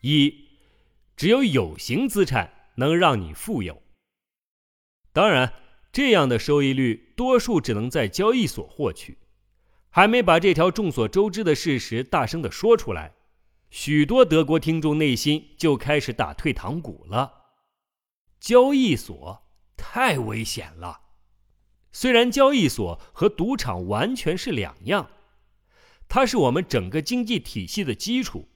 一，只有有形资产能让你富有。当然，这样的收益率多数只能在交易所获取。还没把这条众所周知的事实大声的说出来，许多德国听众内心就开始打退堂鼓了。交易所太危险了。虽然交易所和赌场完全是两样，它是我们整个经济体系的基础。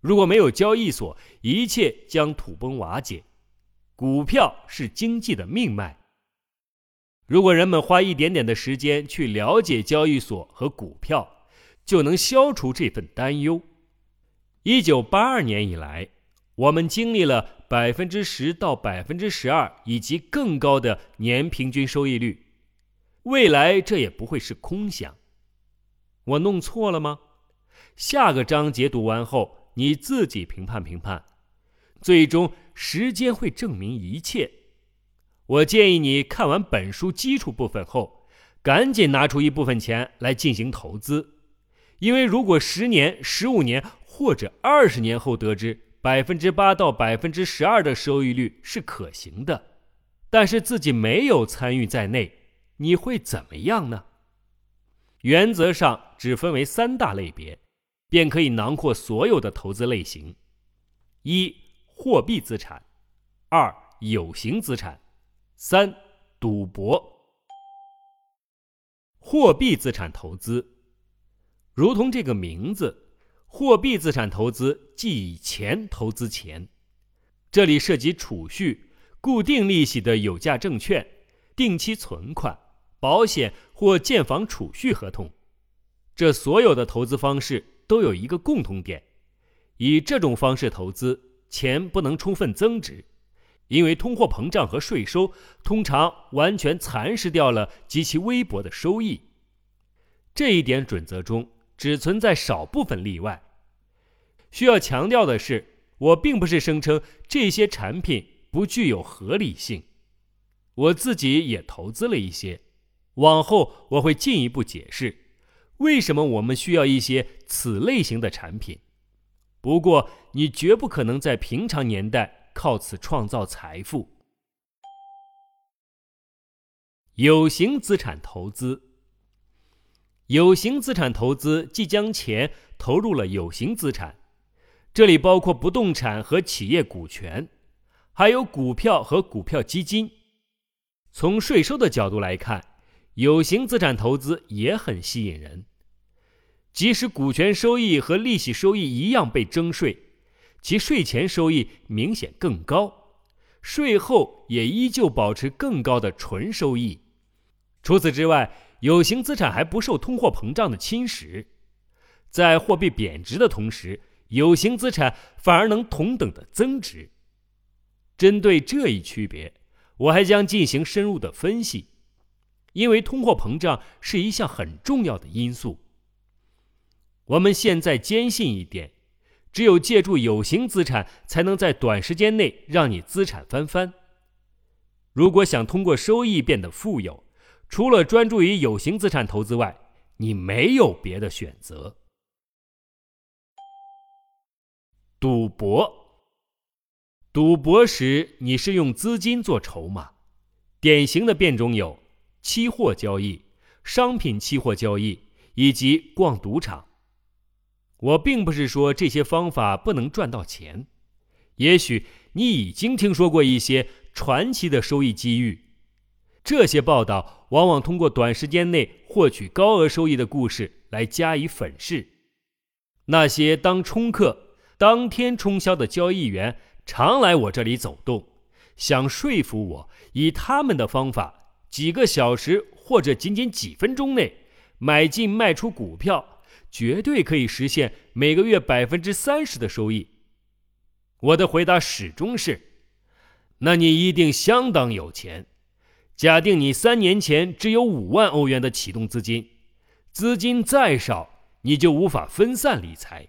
如果没有交易所，一切将土崩瓦解。股票是经济的命脉。如果人们花一点点的时间去了解交易所和股票，就能消除这份担忧。一九八二年以来，我们经历了百分之十到百分之十二以及更高的年平均收益率。未来这也不会是空想。我弄错了吗？下个章节读完后，你自己评判评判。最终，时间会证明一切。我建议你看完本书基础部分后，赶紧拿出一部分钱来进行投资，因为如果十年、十五年或者二十年后得知百分之八到百分之十二的收益率是可行的，但是自己没有参与在内。你会怎么样呢？原则上只分为三大类别，便可以囊括所有的投资类型：一、货币资产；二、有形资产；三、赌博。货币资产投资，如同这个名字，货币资产投资即以钱投资钱，这里涉及储蓄、固定利息的有价证券、定期存款。保险或建房储蓄合同，这所有的投资方式都有一个共同点：以这种方式投资，钱不能充分增值，因为通货膨胀和税收通常完全蚕食掉了极其微薄的收益。这一点准则中只存在少部分例外。需要强调的是，我并不是声称这些产品不具有合理性，我自己也投资了一些。往后我会进一步解释，为什么我们需要一些此类型的产品。不过，你绝不可能在平常年代靠此创造财富。有形资产投资，有形资产投资即将钱投入了有形资产，这里包括不动产和企业股权，还有股票和股票基金。从税收的角度来看。有形资产投资也很吸引人，即使股权收益和利息收益一样被征税，其税前收益明显更高，税后也依旧保持更高的纯收益。除此之外，有形资产还不受通货膨胀的侵蚀，在货币贬值的同时，有形资产反而能同等的增值。针对这一区别，我还将进行深入的分析。因为通货膨胀是一项很重要的因素。我们现在坚信一点：只有借助有形资产，才能在短时间内让你资产翻番。如果想通过收益变得富有，除了专注于有形资产投资外，你没有别的选择。赌博，赌博时你是用资金做筹码，典型的变种有。期货交易、商品期货交易以及逛赌场，我并不是说这些方法不能赚到钱。也许你已经听说过一些传奇的收益机遇，这些报道往往通过短时间内获取高额收益的故事来加以粉饰。那些当冲客、当天冲销的交易员常来我这里走动，想说服我以他们的方法。几个小时或者仅仅几分钟内买进卖出股票，绝对可以实现每个月百分之三十的收益。我的回答始终是：那你一定相当有钱。假定你三年前只有五万欧元的启动资金，资金再少，你就无法分散理财。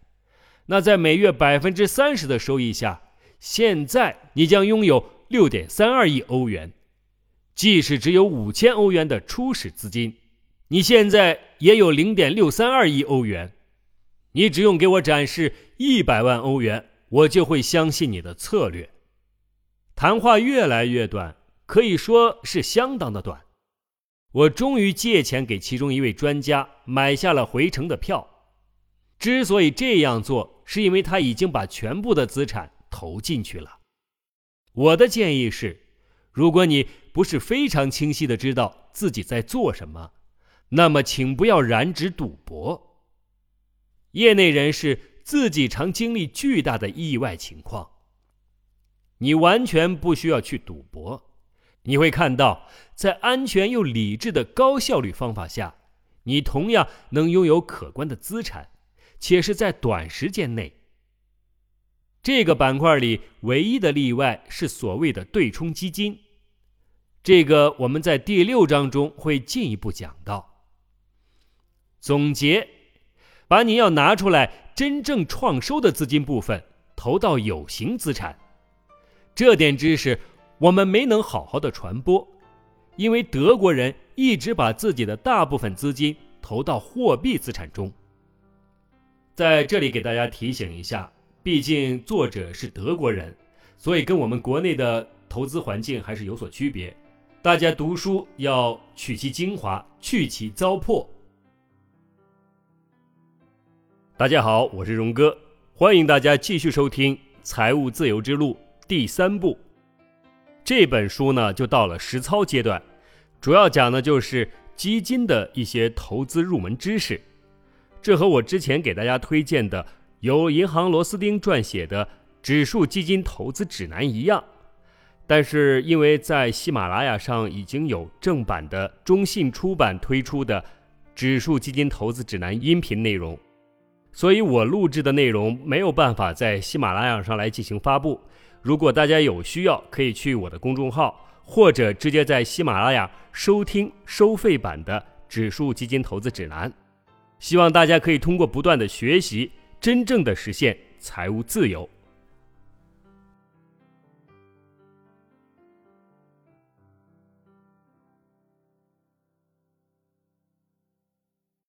那在每月百分之三十的收益下，现在你将拥有六点三二亿欧元。即使只有五千欧元的初始资金，你现在也有零点六三二亿欧元。你只用给我展示一百万欧元，我就会相信你的策略。谈话越来越短，可以说是相当的短。我终于借钱给其中一位专家买下了回程的票。之所以这样做，是因为他已经把全部的资产投进去了。我的建议是，如果你不是非常清晰的知道自己在做什么，那么请不要染指赌博。业内人士自己常经历巨大的意外情况。你完全不需要去赌博。你会看到，在安全又理智的高效率方法下，你同样能拥有可观的资产，且是在短时间内。这个板块里唯一的例外是所谓的对冲基金，这个我们在第六章中会进一步讲到。总结：把你要拿出来真正创收的资金部分投到有形资产，这点知识。我们没能好好的传播，因为德国人一直把自己的大部分资金投到货币资产中。在这里给大家提醒一下，毕竟作者是德国人，所以跟我们国内的投资环境还是有所区别。大家读书要取其精华，去其糟粕。大家好，我是荣哥，欢迎大家继续收听《财务自由之路》第三部。这本书呢，就到了实操阶段，主要讲的就是基金的一些投资入门知识。这和我之前给大家推荐的由银行螺丝钉撰写的《指数基金投资指南》一样。但是因为在喜马拉雅上已经有正版的中信出版推出的《指数基金投资指南》音频内容，所以我录制的内容没有办法在喜马拉雅上来进行发布。如果大家有需要，可以去我的公众号，或者直接在喜马拉雅收听收费版的《指数基金投资指南》。希望大家可以通过不断的学习，真正的实现财务自由。